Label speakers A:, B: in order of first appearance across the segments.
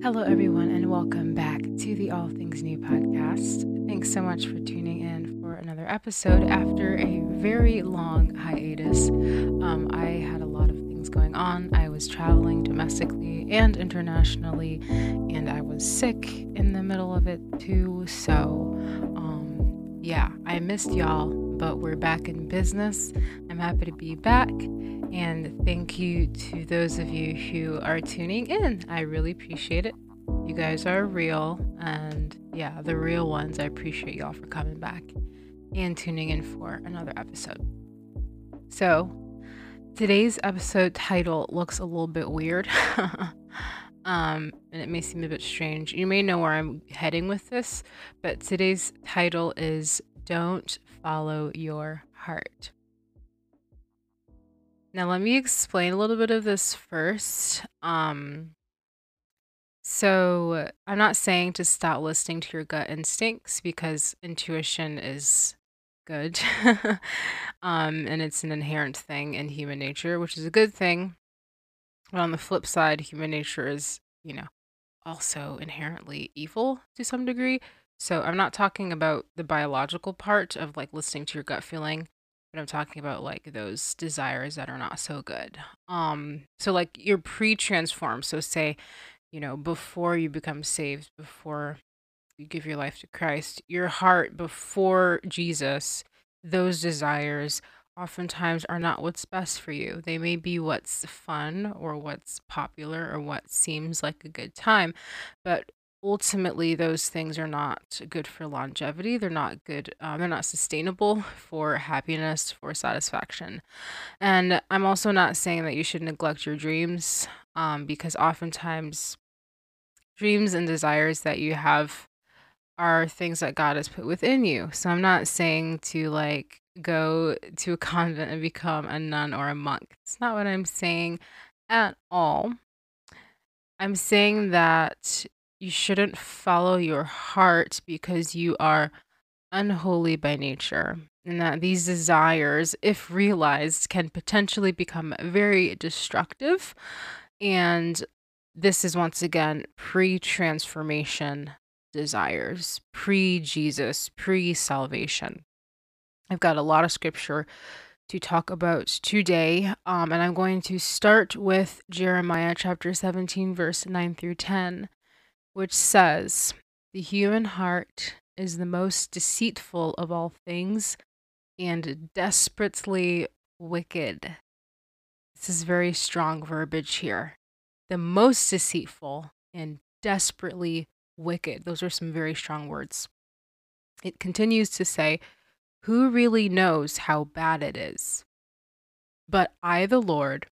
A: Hello, everyone, and welcome back to the All Things New podcast. Thanks so much for tuning in for another episode after a very long hiatus. Um, I had a lot of things going on. I was traveling domestically and internationally, and I was sick in the middle of it too. So, um, yeah, I missed y'all, but we're back in business. I'm happy to be back. And thank you to those of you who are tuning in. I really appreciate it. You guys are real. And yeah, the real ones. I appreciate y'all for coming back and tuning in for another episode. So, today's episode title looks a little bit weird. um, and it may seem a bit strange. You may know where I'm heading with this, but today's title is Don't Follow Your Heart. Now, let me explain a little bit of this first. Um, so, I'm not saying to stop listening to your gut instincts because intuition is good. um, and it's an inherent thing in human nature, which is a good thing. But on the flip side, human nature is, you know, also inherently evil to some degree. So, I'm not talking about the biological part of like listening to your gut feeling but I'm talking about like those desires that are not so good. Um, so like you're pre-transformed. So say, you know, before you become saved, before you give your life to Christ, your heart before Jesus, those desires oftentimes are not what's best for you. They may be what's fun or what's popular or what seems like a good time, but ultimately those things are not good for longevity. They're not good um, they're not sustainable for happiness for satisfaction. And i'm also not saying that you should neglect your dreams um, because oftentimes dreams and desires that you have are things that god has put within you. So i'm not saying to like go to a convent and become a nun or a monk. It's not what i'm saying at all. I'm saying that you shouldn't follow your heart because you are unholy by nature, and that these desires, if realized, can potentially become very destructive. And this is once again pre transformation desires, pre Jesus, pre salvation. I've got a lot of scripture to talk about today, um, and I'm going to start with Jeremiah chapter 17, verse 9 through 10 which says, The human heart is the most deceitful of all things and desperately wicked. This is very strong verbiage here. The most deceitful and desperately wicked. Those are some very strong words. It continues to say, Who really knows how bad it is? But I, the Lord,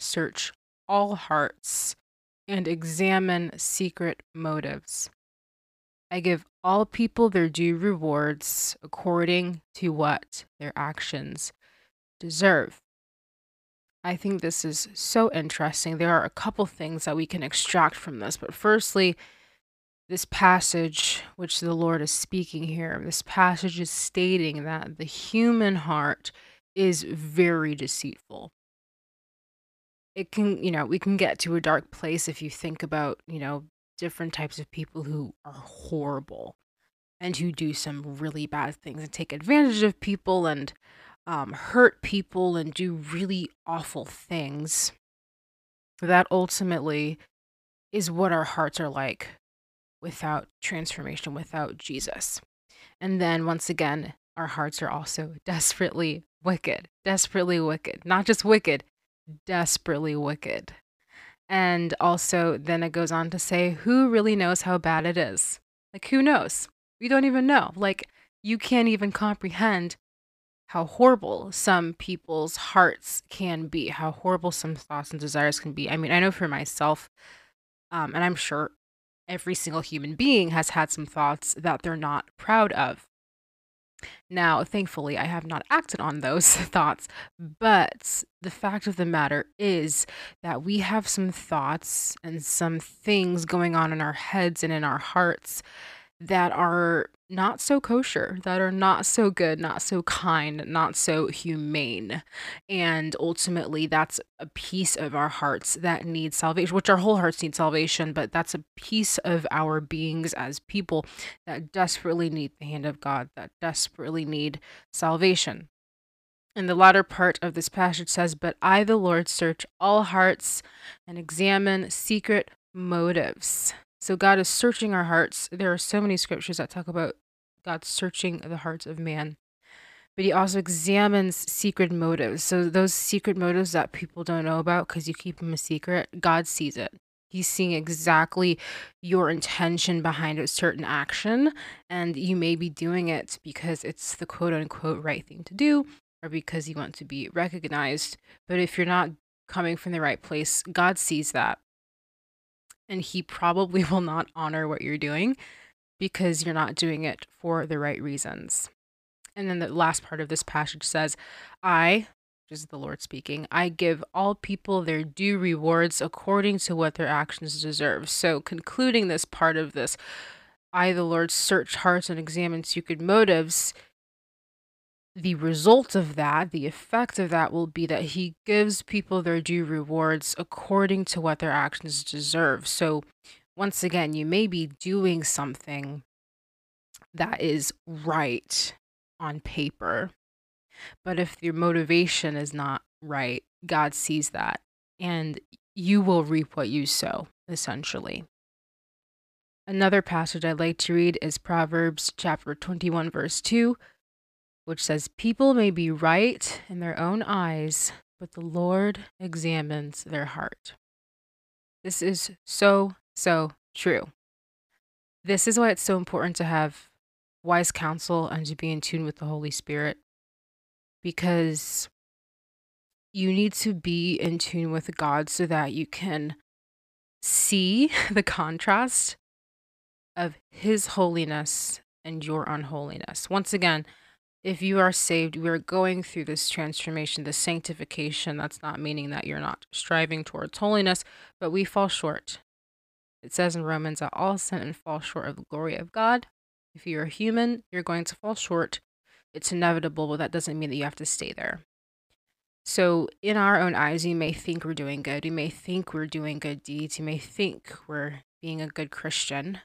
A: search all hearts and examine secret motives. I give all people their due rewards according to what their actions deserve. I think this is so interesting. There are a couple things that we can extract from this, but firstly, this passage, which the Lord is speaking here, this passage is stating that the human heart is very deceitful it can, you know, we can get to a dark place if you think about, you know, different types of people who are horrible and who do some really bad things and take advantage of people and um, hurt people and do really awful things. That ultimately is what our hearts are like without transformation, without Jesus. And then once again, our hearts are also desperately wicked, desperately wicked, not just wicked, desperately wicked. And also, then it goes on to say, who really knows how bad it is? Like, who knows? We don't even know. Like, you can't even comprehend how horrible some people's hearts can be, how horrible some thoughts and desires can be. I mean, I know for myself, um, and I'm sure every single human being has had some thoughts that they're not proud of. Now, thankfully, I have not acted on those thoughts, but the fact of the matter is that we have some thoughts and some things going on in our heads and in our hearts that are not so kosher, that are not so good, not so kind, not so humane. And ultimately, that's a piece of our hearts that needs salvation, which our whole hearts need salvation, but that's a piece of our beings as people that desperately need the hand of God, that desperately need salvation. And the latter part of this passage says, But I, the Lord, search all hearts and examine secret motives. So God is searching our hearts. There are so many scriptures that talk about God searching the hearts of man. But he also examines secret motives. So those secret motives that people don't know about because you keep them a secret, God sees it. He's seeing exactly your intention behind a certain action, and you may be doing it because it's the quote unquote right thing to do or because you want to be recognized. But if you're not coming from the right place, God sees that and he probably will not honor what you're doing because you're not doing it for the right reasons. And then the last part of this passage says, I, which is the Lord speaking, I give all people their due rewards according to what their actions deserve. So, concluding this part of this, I, the Lord, search hearts and examine secret motives the result of that, the effect of that will be that he gives people their due rewards according to what their actions deserve. So, once again, you may be doing something that is right on paper, but if your motivation is not right, God sees that and you will reap what you sow, essentially. Another passage I'd like to read is Proverbs chapter 21, verse 2 which says, People may be right in their own eyes, but the Lord examines their heart. This is so, so true. This is why it's so important to have wise counsel and to be in tune with the Holy Spirit because you need to be in tune with God so that you can see the contrast of His holiness and your unholiness. Once again, if you are saved, we are going through this transformation, this sanctification. That's not meaning that you're not striving towards holiness, but we fall short. It says in Romans that all sin and fall short of the glory of God. If you're a human, you're going to fall short. It's inevitable, but that doesn't mean that you have to stay there. So, in our own eyes, you may think we're doing good. You may think we're doing good deeds. You may think we're being a good Christian.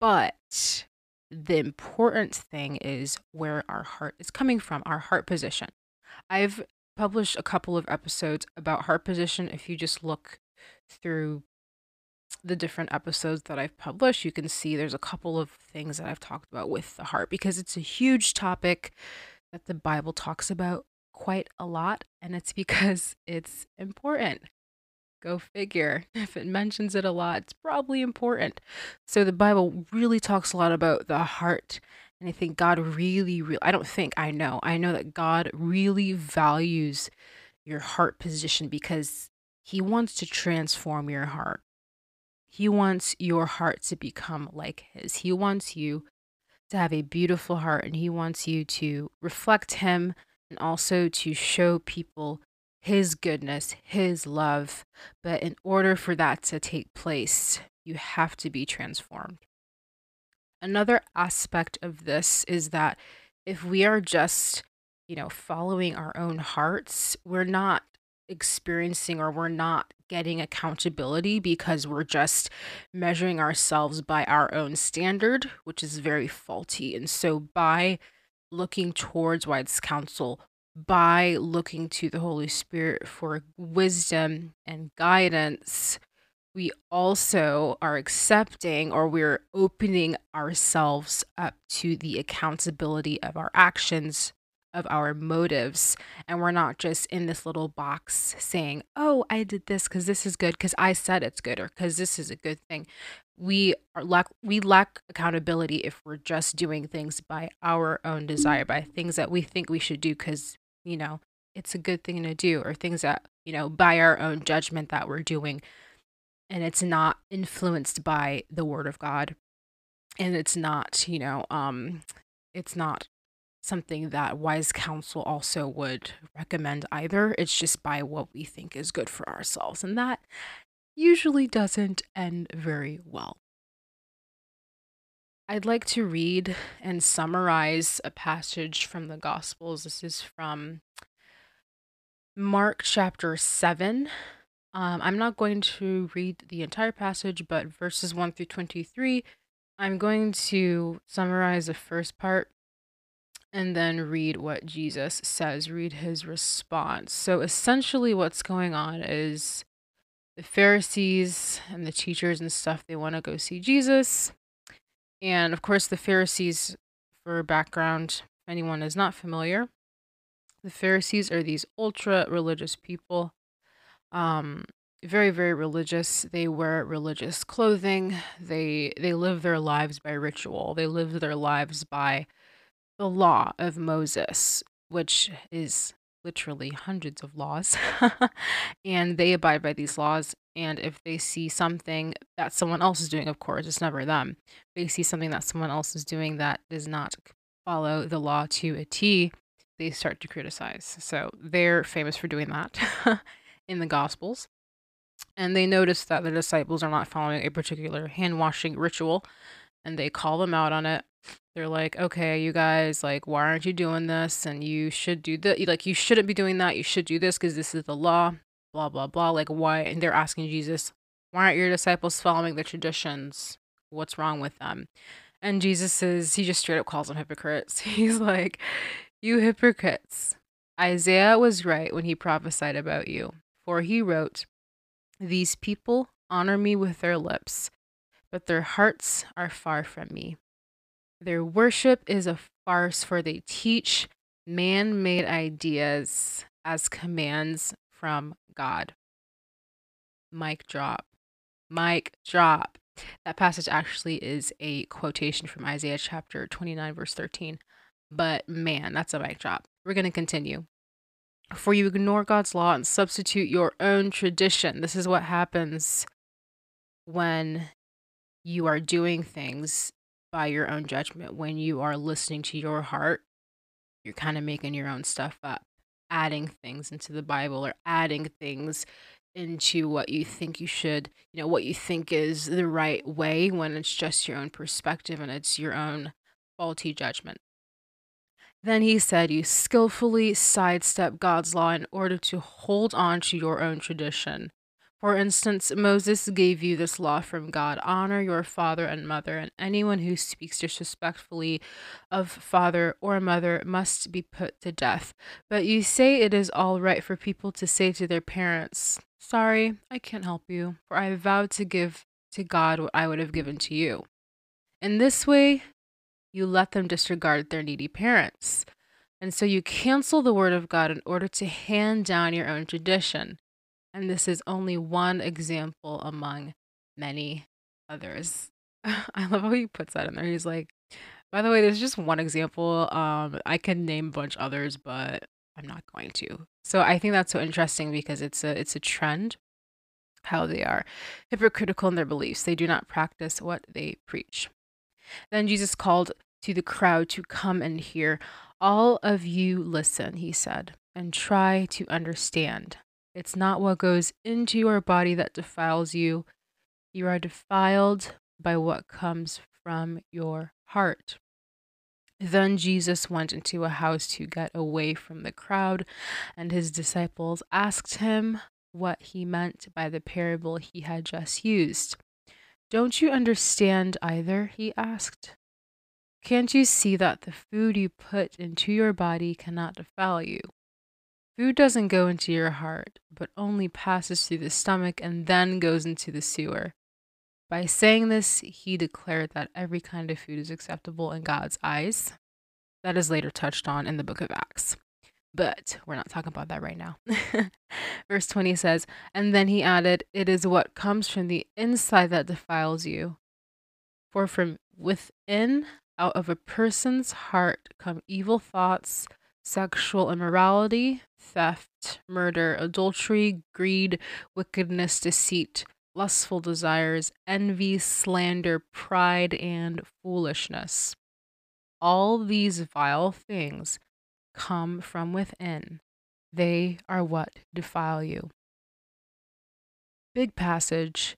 A: But the important thing is where our heart is coming from, our heart position. I've published a couple of episodes about heart position. If you just look through the different episodes that I've published, you can see there's a couple of things that I've talked about with the heart because it's a huge topic that the Bible talks about quite a lot, and it's because it's important. Go figure. If it mentions it a lot, it's probably important. So the Bible really talks a lot about the heart. And I think God really, really, I don't think, I know, I know that God really values your heart position because He wants to transform your heart. He wants your heart to become like His. He wants you to have a beautiful heart and He wants you to reflect Him and also to show people his goodness, His love. But in order for that to take place, you have to be transformed. Another aspect of this is that if we are just, you know, following our own hearts, we're not experiencing or we're not getting accountability because we're just measuring ourselves by our own standard, which is very faulty. And so by looking towards wise counsel, by looking to the Holy Spirit for wisdom and guidance, we also are accepting or we're opening ourselves up to the accountability of our actions, of our motives. And we're not just in this little box saying, oh, I did this because this is good, because I said it's good, or because this is a good thing. We are lack we lack accountability if we're just doing things by our own desire, by things that we think we should do because you know, it's a good thing to do, or things that, you know, by our own judgment that we're doing. And it's not influenced by the word of God. And it's not, you know, um, it's not something that wise counsel also would recommend either. It's just by what we think is good for ourselves. And that usually doesn't end very well. I'd like to read and summarize a passage from the Gospels. This is from Mark chapter 7. Um, I'm not going to read the entire passage, but verses 1 through 23. I'm going to summarize the first part and then read what Jesus says, read his response. So essentially, what's going on is the Pharisees and the teachers and stuff, they want to go see Jesus and of course, the Pharisees, for background, if anyone is not familiar, the Pharisees are these ultra religious people. Um, very very religious. They wear religious clothing. They they live their lives by ritual. They live their lives by the law of moses which is literally hundreds of laws. And they abide by these laws and if they see something that someone else is doing of course it's never them they see something that someone else is doing that does not follow the law to a t they start to criticize so they're famous for doing that in the gospels and they notice that the disciples are not following a particular hand washing ritual and they call them out on it they're like, okay, you guys, like, why aren't you doing this? And you should do that. Like, you shouldn't be doing that. You should do this because this is the law, blah, blah, blah. Like, why? And they're asking Jesus, why aren't your disciples following the traditions? What's wrong with them? And Jesus says, he just straight up calls them hypocrites. He's like, you hypocrites. Isaiah was right when he prophesied about you, for he wrote, These people honor me with their lips, but their hearts are far from me. Their worship is a farce, for they teach man made ideas as commands from God. Mic drop. Mic drop. That passage actually is a quotation from Isaiah chapter 29, verse 13. But man, that's a mic drop. We're going to continue. For you ignore God's law and substitute your own tradition. This is what happens when you are doing things by your own judgment. When you are listening to your heart, you're kind of making your own stuff up, adding things into the Bible or adding things into what you think you should, you know, what you think is the right way when it's just your own perspective and it's your own faulty judgment. Then he said, You skillfully sidestep God's law in order to hold on to your own tradition. For instance, Moses gave you this law from God honor your father and mother, and anyone who speaks disrespectfully of father or mother must be put to death. But you say it is all right for people to say to their parents, Sorry, I can't help you, for I vowed to give to God what I would have given to you. In this way, you let them disregard their needy parents. And so you cancel the word of God in order to hand down your own tradition. And this is only one example among many others. I love how he puts that in there. He's like, by the way, there's just one example. Um, I can name a bunch others, but I'm not going to. So I think that's so interesting because it's a it's a trend how they are hypocritical in their beliefs. They do not practice what they preach. Then Jesus called to the crowd to come and hear. All of you listen, he said, and try to understand. It's not what goes into your body that defiles you. You are defiled by what comes from your heart. Then Jesus went into a house to get away from the crowd, and his disciples asked him what he meant by the parable he had just used. Don't you understand either? he asked. Can't you see that the food you put into your body cannot defile you? Food doesn't go into your heart, but only passes through the stomach and then goes into the sewer. By saying this, he declared that every kind of food is acceptable in God's eyes. That is later touched on in the book of Acts. But we're not talking about that right now. Verse 20 says, And then he added, It is what comes from the inside that defiles you. For from within, out of a person's heart, come evil thoughts sexual immorality, theft, murder, adultery, greed, wickedness, deceit, lustful desires, envy, slander, pride, and foolishness. All these vile things come from within. They are what defile you. Big passage,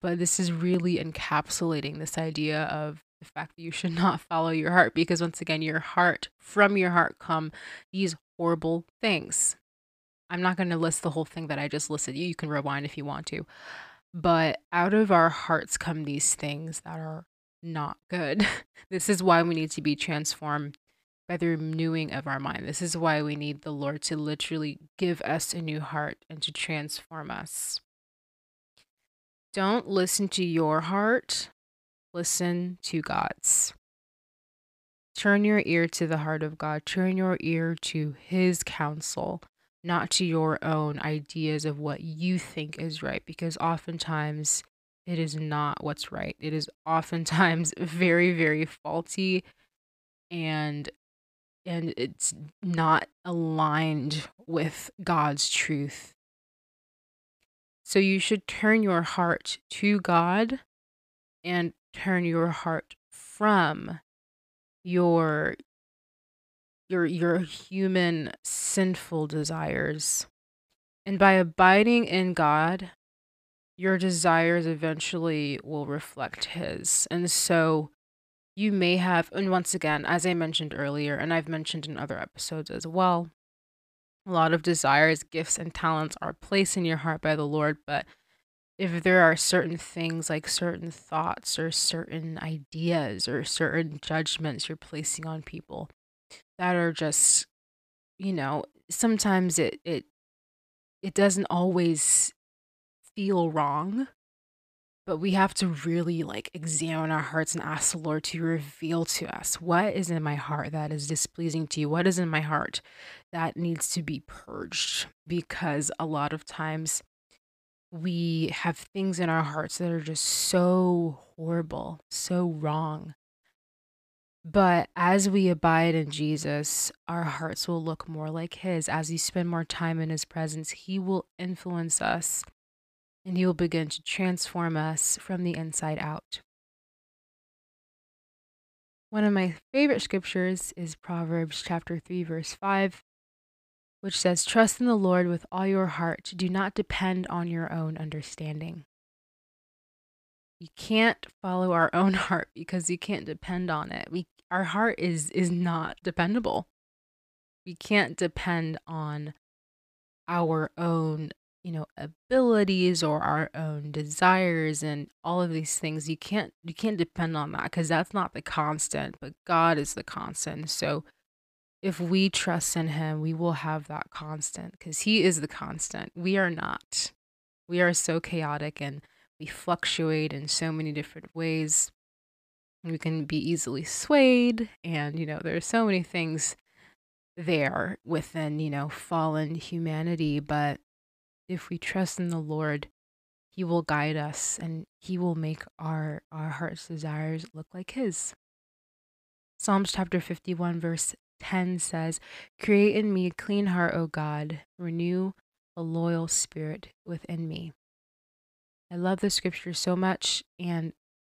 A: but this is really encapsulating this idea of the fact that you should not follow your heart because once again your heart from your heart come these horrible things. I'm not going to list the whole thing that i just listed. You can rewind if you want to. But out of our hearts come these things that are not good. This is why we need to be transformed by the renewing of our mind. This is why we need the lord to literally give us a new heart and to transform us. Don't listen to your heart listen to God's. Turn your ear to the heart of God. Turn your ear to His counsel, not to your own ideas of what you think is right, because oftentimes it is not what's right. It is oftentimes very, very faulty and and it's not aligned with God's truth. So you should turn your heart to God and turn your heart from your your your human sinful desires. And by abiding in God your desires eventually will reflect his. And so you may have and once again as i mentioned earlier and i've mentioned in other episodes as well a lot of desires gifts and talents are placed in your heart by the lord but if there are certain things like certain thoughts or certain ideas or certain judgments you're placing on people that are just you know sometimes it it it doesn't always feel wrong but we have to really like examine our hearts and ask the lord to reveal to us what is in my heart that is displeasing to you what is in my heart that needs to be purged because a lot of times we have things in our hearts that are just so horrible, so wrong. But as we abide in Jesus, our hearts will look more like His. As we spend more time in His presence, He will influence us and He will begin to transform us from the inside out. One of my favorite scriptures is Proverbs chapter 3, verse 5 which says, Trust in the Lord with all your heart. Do not depend on your own understanding. You can't follow our own heart because you can't depend on it. We our heart is is not dependable. We can't depend on our own, you know, abilities or our own desires and all of these things. You can't you can't depend on that because that's not the constant, but God is the constant. So if we trust in him, we will have that constant because he is the constant. We are not. We are so chaotic and we fluctuate in so many different ways. We can be easily swayed, and you know, there's so many things there within, you know, fallen humanity. But if we trust in the Lord, He will guide us and He will make our, our heart's desires look like His. Psalms chapter 51, verse 10 says, Create in me a clean heart, O God, renew a loyal spirit within me. I love the scripture so much, and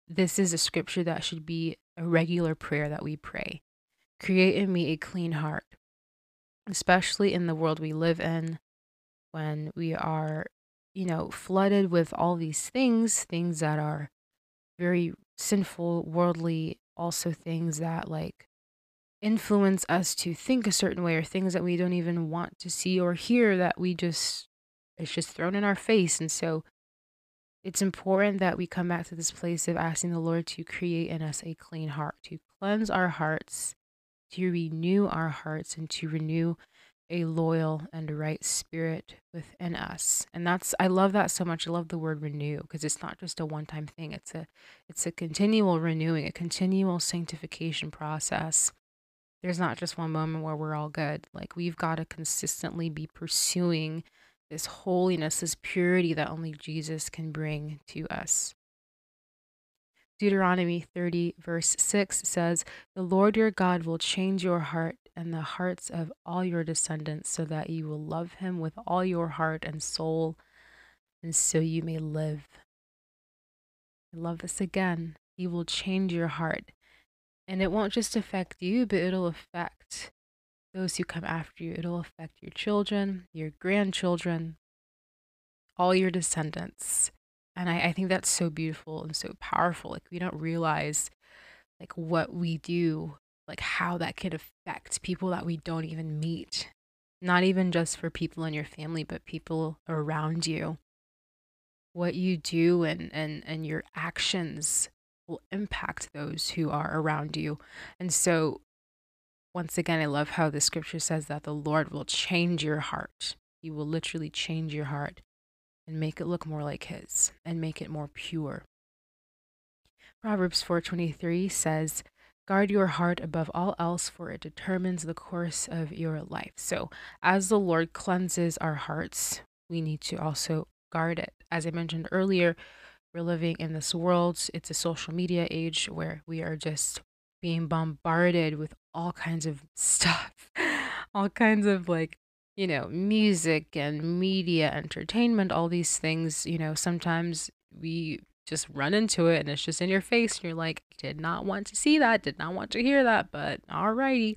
A: this is a scripture that should be a regular prayer that we pray. Create in me a clean heart, especially in the world we live in when we are, you know, flooded with all these things, things that are very sinful, worldly, also things that like influence us to think a certain way or things that we don't even want to see or hear that we just it's just thrown in our face and so it's important that we come back to this place of asking the Lord to create in us a clean heart, to cleanse our hearts, to renew our hearts, and to renew a loyal and right spirit within us. And that's I love that so much. I love the word renew because it's not just a one-time thing. It's a it's a continual renewing, a continual sanctification process there's not just one moment where we're all good. Like we've got to consistently be pursuing this holiness, this purity that only Jesus can bring to us. Deuteronomy 30, verse 6 says, The Lord your God will change your heart and the hearts of all your descendants so that you will love him with all your heart and soul, and so you may live. I love this again. He will change your heart. And it won't just affect you, but it'll affect those who come after you. It'll affect your children, your grandchildren, all your descendants. And I, I think that's so beautiful and so powerful. Like, we don't realize like what we do, like how that could affect people that we don't even meet. Not even just for people in your family, but people around you. What you do and and and your actions will impact those who are around you. And so once again, I love how the scripture says that the Lord will change your heart. He will literally change your heart and make it look more like his and make it more pure. Proverbs 4:23 says, "Guard your heart above all else for it determines the course of your life." So, as the Lord cleanses our hearts, we need to also guard it. As I mentioned earlier, we're living in this world, it's a social media age where we are just being bombarded with all kinds of stuff, all kinds of like, you know, music and media, entertainment, all these things. You know, sometimes we just run into it and it's just in your face, and you're like, did not want to see that, did not want to hear that, but alrighty.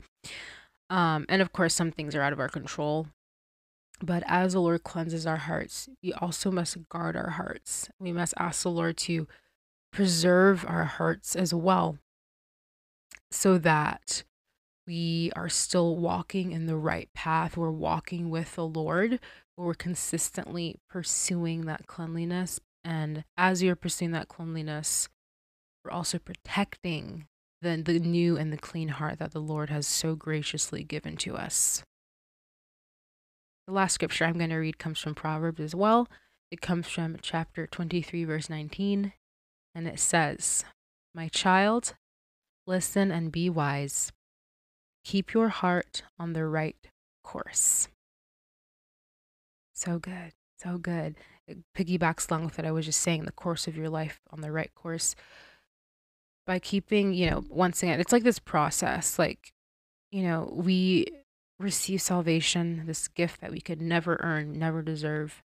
A: Um, and of course, some things are out of our control. But as the Lord cleanses our hearts, we also must guard our hearts. We must ask the Lord to preserve our hearts as well so that we are still walking in the right path. We're walking with the Lord. We're consistently pursuing that cleanliness. And as you're pursuing that cleanliness, we're also protecting the, the new and the clean heart that the Lord has so graciously given to us. The last scripture I'm going to read comes from Proverbs as well. It comes from chapter 23, verse 19, and it says, My child, listen and be wise. Keep your heart on the right course. So good. So good. It piggybacks along with what I was just saying the course of your life on the right course. By keeping, you know, once again, it's like this process. Like, you know, we receive salvation, this gift that we could never earn, never deserve.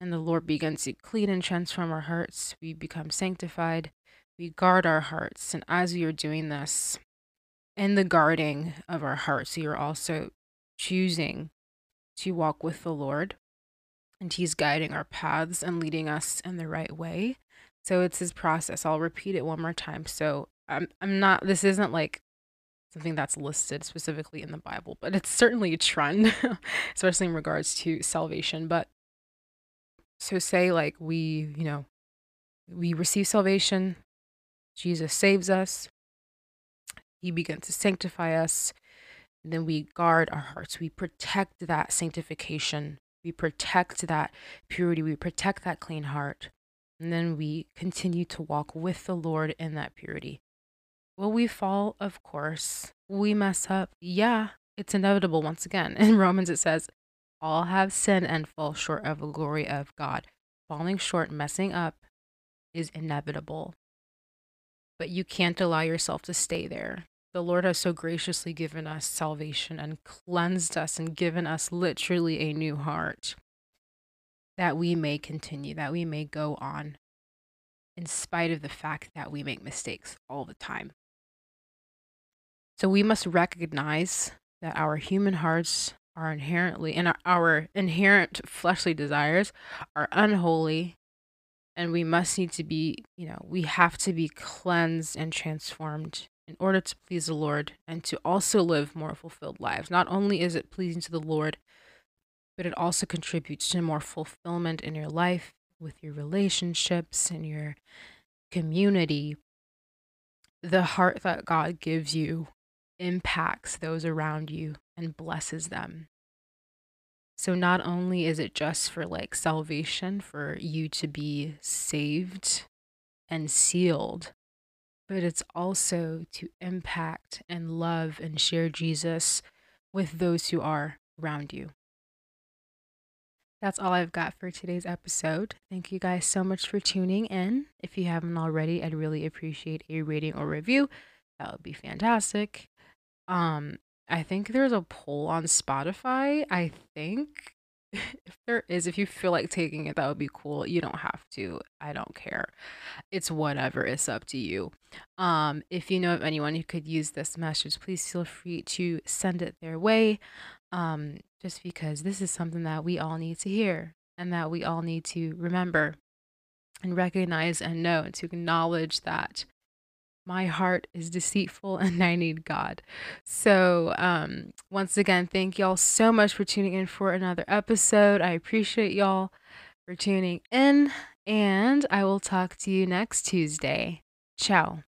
A: And the Lord begins to clean and transform our hearts. We become sanctified. We guard our hearts. And as we are doing this, in the guarding of our hearts, you're also choosing to walk with the Lord, and He's guiding our paths and leading us in the right way. So it's His process. I'll repeat it one more time. So I'm I'm not. This isn't like something that's listed specifically in the Bible, but it's certainly a trend, especially in regards to salvation. But so say like we, you know, we receive salvation, Jesus saves us, he begins to sanctify us. Then we guard our hearts. We protect that sanctification. We protect that purity. We protect that clean heart. And then we continue to walk with the Lord in that purity. Will we fall? Of course. We mess up? Yeah, it's inevitable once again. In Romans, it says, All have sinned and fall short of the glory of God. Falling short, messing up is inevitable. But you can't allow yourself to stay there. The Lord has so graciously given us salvation and cleansed us and given us literally a new heart that we may continue, that we may go on, in spite of the fact that we make mistakes all the time. So we must recognize that our human hearts are inherently, and our inherent fleshly desires are unholy and we must need to be, you know, we have to be cleansed and transformed in order to please the Lord and to also live more fulfilled lives. Not only is it pleasing to the Lord, but it also contributes to more fulfillment in your life with your relationships and your community. The heart that God gives you impacts those around you and blesses them. So, not only is it just for like salvation, for you to be saved and sealed, but it's also to impact and love and share Jesus with those who are around you. That's all I've got for today's episode. Thank you guys so much for tuning in. If you haven't already, I'd really appreciate a rating or review. That would be fantastic. Um, I think there's a poll on Spotify. I think if there is, if you feel like taking it, that would be cool. You don't have to. I don't care. It's whatever. It's up to you. Um, if you know of anyone who could use this message, please feel free to send it their way. Um, just because this is something that we all need to hear and that we all need to remember and recognize and know and to acknowledge that my heart is deceitful and I need God. So, um, once again, thank y'all so much for tuning in for another episode. I appreciate y'all for tuning in, and I will talk to you next Tuesday. Ciao.